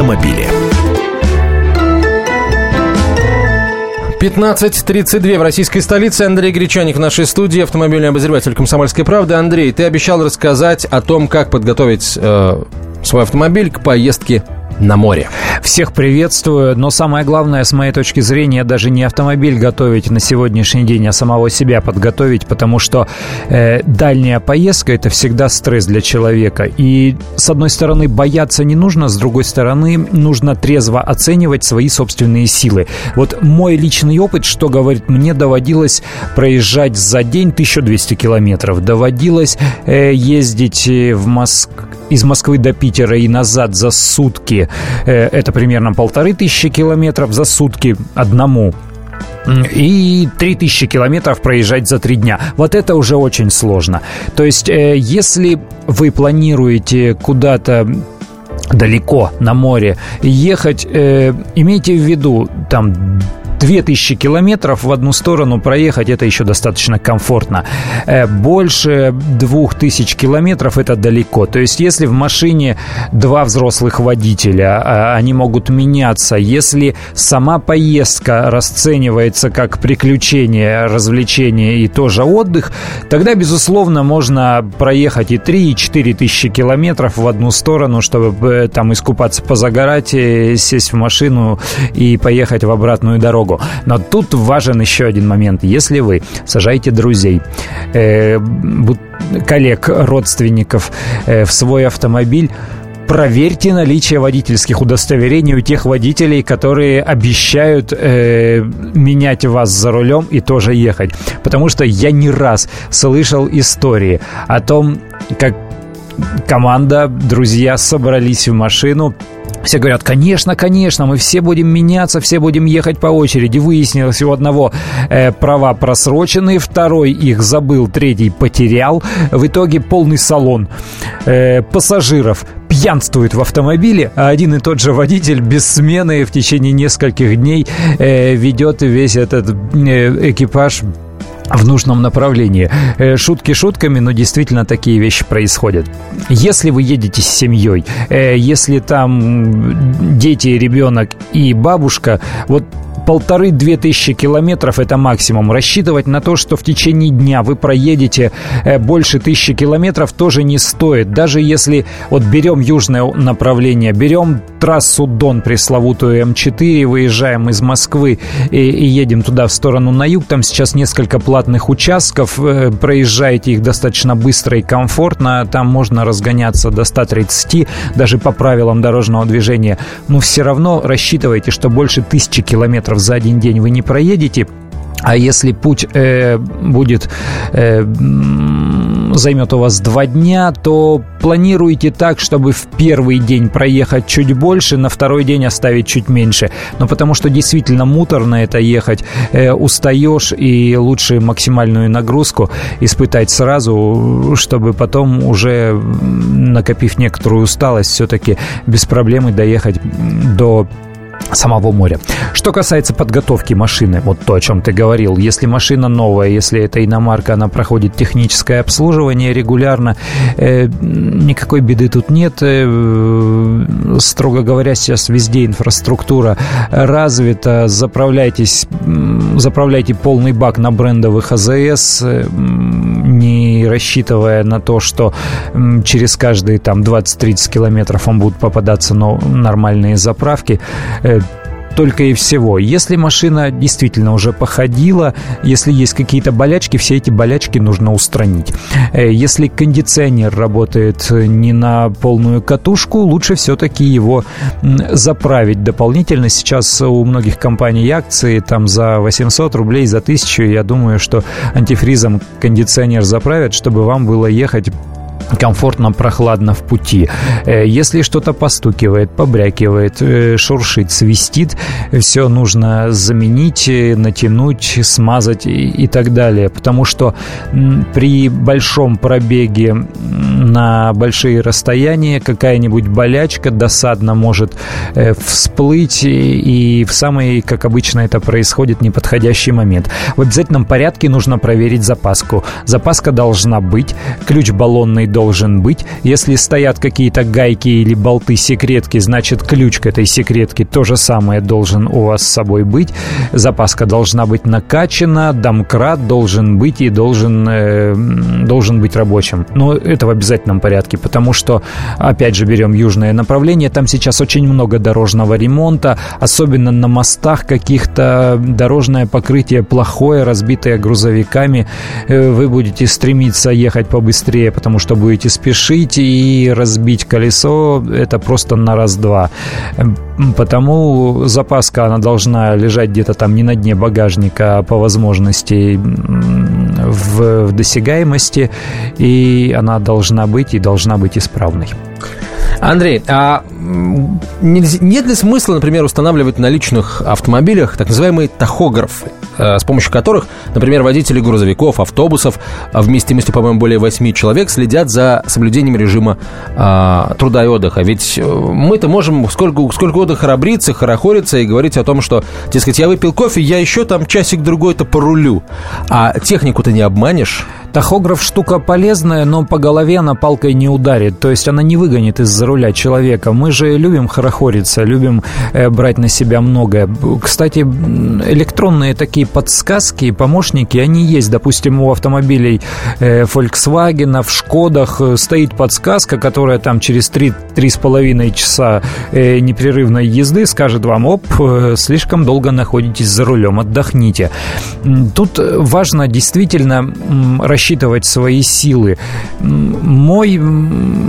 автомобиле. 15.32 в российской столице. Андрей Гречаник в нашей студии, автомобильный обозреватель «Комсомольской правды». Андрей, ты обещал рассказать о том, как подготовить э, свой автомобиль к поездке на море. Всех приветствую, но самое главное, с моей точки зрения, даже не автомобиль готовить на сегодняшний день, а самого себя подготовить, потому что э, дальняя поездка – это всегда стресс для человека. И, с одной стороны, бояться не нужно, с другой стороны, нужно трезво оценивать свои собственные силы. Вот мой личный опыт, что говорит, мне доводилось проезжать за день 1200 километров, доводилось э, ездить в Моск... из Москвы до Питера и назад за сутки Э, это примерно полторы тысячи километров за сутки одному и 3000 километров проезжать за три дня. Вот это уже очень сложно. То есть, э, если вы планируете куда-то далеко на море ехать, э, имейте в виду, там 2000 километров в одну сторону проехать, это еще достаточно комфортно. Э, больше 2000 километров это далеко. То есть, если в машине два взрослых водителя, а, они могут меняться. Если сама поездка расценивается как приключение, развлечение и тоже отдых, тогда, безусловно, можно проехать и 3, и 4 тысячи километров в одну сторону, чтобы э, там искупаться, позагорать, э, сесть в машину и поехать в обратную дорогу дорогу. Но тут важен еще один момент. Если вы сажаете друзей, э, коллег, родственников э, в свой автомобиль, проверьте наличие водительских удостоверений у тех водителей, которые обещают э, менять вас за рулем и тоже ехать. Потому что я не раз слышал истории о том, как команда, друзья собрались в машину, все говорят, конечно, конечно, мы все будем меняться, все будем ехать по очереди. Выяснилось у одного э, права просроченные, второй их забыл, третий потерял. В итоге полный салон э, пассажиров пьянствует в автомобиле, а один и тот же водитель без смены в течение нескольких дней э, ведет весь этот э, экипаж в нужном направлении. Э, шутки шутками, но действительно такие вещи происходят. Если вы едете с семьей, э, если там дети, ребенок и бабушка, вот полторы-две тысячи километров это максимум. Рассчитывать на то, что в течение дня вы проедете э, больше тысячи километров тоже не стоит. Даже если вот берем южное направление, берем трассу Дон, пресловутую М4, выезжаем из Москвы и, и едем туда в сторону на юг, там сейчас несколько платных участков, э, проезжаете их достаточно быстро и комфортно, там можно разгоняться до 130, даже по правилам дорожного движения, но все равно рассчитывайте, что больше тысячи километров километров за один день вы не проедете. А если путь э, будет э, займет у вас два дня, то планируйте так, чтобы в первый день проехать чуть больше, на второй день оставить чуть меньше. Но потому что действительно муторно это ехать, э, устаешь и лучше максимальную нагрузку испытать сразу, чтобы потом уже накопив некоторую усталость, все-таки без проблем доехать до самого моря. Что касается подготовки машины, вот то, о чем ты говорил, если машина новая, если это иномарка, она проходит техническое обслуживание регулярно, э, никакой беды тут нет. Э, строго говоря, сейчас везде инфраструктура развита, заправляйтесь, заправляйте полный бак на брендовых АЗС, э, не рассчитывая на то, что через каждые там 20-30 километров вам будут попадаться но нормальные заправки. Только и всего. Если машина действительно уже походила, если есть какие-то болячки, все эти болячки нужно устранить. Э, если кондиционер работает не на полную катушку, лучше все-таки его заправить дополнительно. Сейчас у многих компаний акции там за 800 рублей, за 1000. Я думаю, что антифризом кондиционер заправят, чтобы вам было ехать комфортно, прохладно в пути. Э, если что-то постукивает, побрякивает, э, шуршит, свистит, все нужно заменить, э, натянуть, смазать и так далее. Потому что при большом пробеге на большие расстояния какая-нибудь болячка досадно может всплыть и в самый, как обычно это происходит, неподходящий момент. В обязательном порядке нужно проверить запаску. Запаска должна быть, ключ баллонный должен должен быть. Если стоят какие-то гайки или болты секретки, значит ключ к этой секретке то же самое должен у вас с собой быть. Запаска должна быть накачана, домкрат должен быть и должен, э, должен быть рабочим. Но это в обязательном порядке, потому что, опять же, берем южное направление, там сейчас очень много дорожного ремонта, особенно на мостах каких-то дорожное покрытие плохое, разбитое грузовиками. Э, вы будете стремиться ехать побыстрее, потому что будете спешить и разбить колесо. Это просто на раз-два. Потому запаска, она должна лежать где-то там не на дне багажника, а по возможности в, в досягаемости, и она должна быть и должна быть исправной. Андрей, а нет ли смысла, например, устанавливать на личных автомобилях так называемые тахографы, э, с помощью которых, например, водители грузовиков, автобусов а вместимостью, по-моему, более 8 человек следят за соблюдением режима а, труда и отдыха? Ведь э, мы-то можем сколько, сколько угодно храбриться, хорохориться и говорить о том, что, дескать, я выпил кофе, я еще там часик-другой-то порулю. А технику-то не обманешь. Тахограф штука полезная, но по голове она палкой не ударит, то есть она не выгонит из-за руля человека. Мы же любим хорохориться, любим э, брать на себя многое. Кстати, электронные такие подсказки, помощники, они есть. Допустим, у автомобилей э, Volkswagen, в Шкодах э, стоит подсказка, которая там через 3-3,5 часа э, непрерывной езды скажет вам, оп, э, слишком долго находитесь за рулем, отдохните. Тут важно действительно рассчитывать свои силы. Мой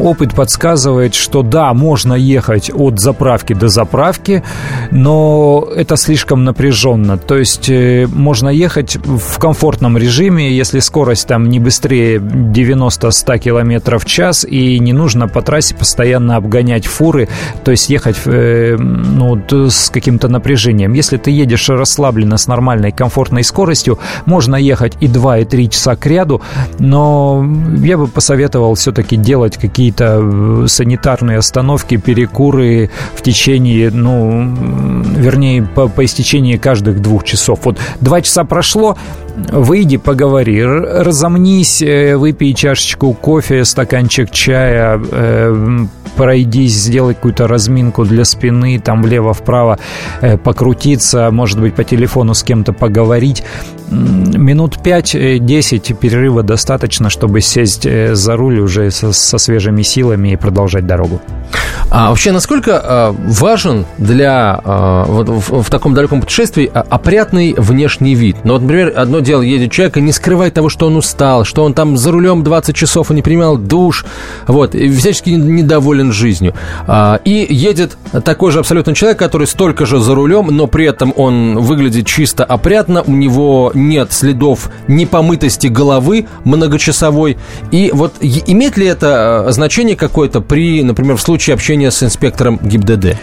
опыт подсказывает, что да, можно ехать от заправки до заправки, но это слишком напряженно. То есть э, можно ехать в комфортном режиме, если скорость там не быстрее 90-100 км в час, и не нужно по трассе постоянно обгонять фуры, то есть ехать э, ну, с каким-то напряжением. Если ты едешь расслабленно, с нормальной, комфортной скоростью, можно ехать и 2, и 3 часа к ряду, году, но я бы посоветовал все-таки делать какие-то э, санитарные остановки, перекуры в течение, ну, вернее, по, по истечении каждых двух часов. Вот два часа прошло, выйди, поговори, разомнись, э, выпей чашечку кофе, стаканчик чая, э, пройдись, сделай какую-то разминку для спины, там влево-вправо покрутиться, может быть, по телефону с кем-то поговорить минут 5-10 перерыва достаточно, чтобы сесть э, за руль уже со, со свежими силами и продолжать дорогу. А вообще, насколько а, важен для а, вот, в, в таком далеком путешествии а, опрятный внешний вид? Ну, вот, например, одно дело, едет человек и не скрывает того, что он устал, что он там за рулем 20 часов и не принимал душ, вот, и всячески недоволен жизнью. А, и едет такой же абсолютно человек, который столько же за рулем, но при этом он выглядит чисто опрятно, у него нет следов непомытости головы многочасовой. И вот имеет ли это значение какое-то при, например, в случае общения с инспектором ГИБДД?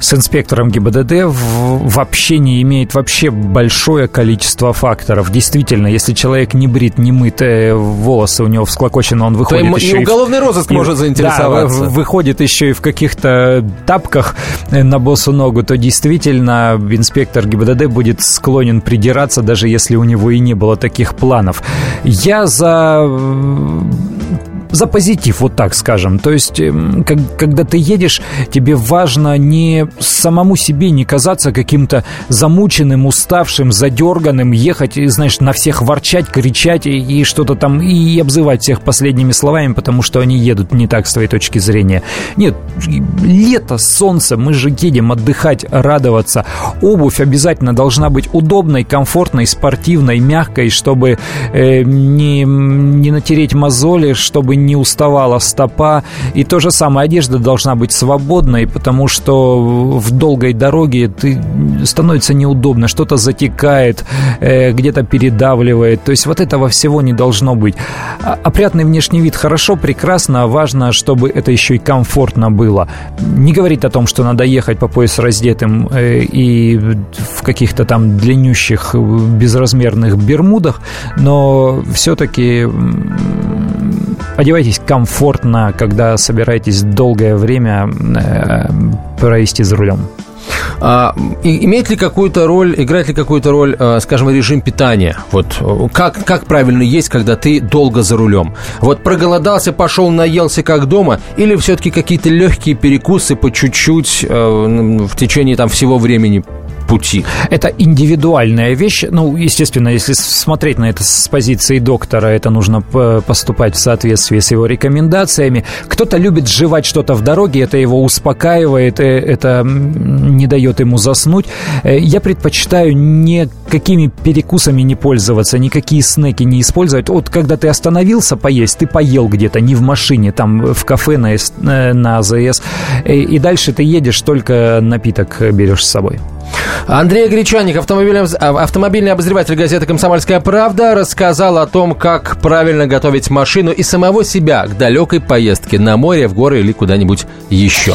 С инспектором ГИБДД в, в общении имеет вообще большое количество факторов. Действительно, если человек не брит, не мыт, э, волосы у него всклокочены, он выходит То еще и уголовный розыск и, может заинтересоваться. Да, выходит еще и в каких-то тапках э, на босу ногу, то действительно инспектор ГИБДД будет склонен придираться, даже если у него и не было таких планов. Я за за позитив, вот так скажем. То есть, эм, как, когда ты едешь, тебе важно не самому себе не казаться каким-то замученным, уставшим, задерганным, ехать, и, знаешь, на всех ворчать, кричать и, и что-то там, и обзывать всех последними словами, потому что они едут не так с твоей точки зрения. Нет, лето, солнце, мы же едем отдыхать, радоваться. Обувь обязательно должна быть удобной, комфортной, спортивной, мягкой, чтобы э, не, не натереть мозоли, чтобы не уставала стопа. И то же самое, одежда должна быть свободной, потому что в долгой дороге ты становится неудобно, что-то затекает, э, где-то передавливает. То есть вот этого всего не должно быть. А, опрятный внешний вид хорошо, прекрасно, важно, чтобы это еще и комфортно было. Не говорить о том, что надо ехать по пояс раздетым э, и в каких-то там длиннющих безразмерных бермудах, но все-таки Одевайтесь комфортно, когда собираетесь долгое время э, провести за рулем. А, имеет ли какую-то роль, играет ли какую-то роль, а, скажем, режим питания? Вот как, как правильно есть, когда ты долго за рулем? Вот проголодался, пошел, наелся как дома, или все-таки какие-то легкие перекусы по чуть-чуть а, в течение там всего времени пути? Это индивидуальная вещь. Ну, естественно, если смотреть на это с позиции доктора, это нужно поступать в соответствии с его рекомендациями. Кто-то любит жевать что-то в дороге, это его успокаивает, э, это не дает ему заснуть. Э, я предпочитаю никакими перекусами не пользоваться, никакие снеки не использовать. Вот когда ты остановился поесть, ты поел где-то, не в машине, там в кафе на, э, на АЗС, и дальше ты едешь, только напиток берешь с собой. Андрей Гречаник, а, автомобильный обозреватель газеты «Комсомольская правда», рассказал о том, как правильно готовить машину и самого себя к далекой поездке на море, в горы или куда-нибудь еще.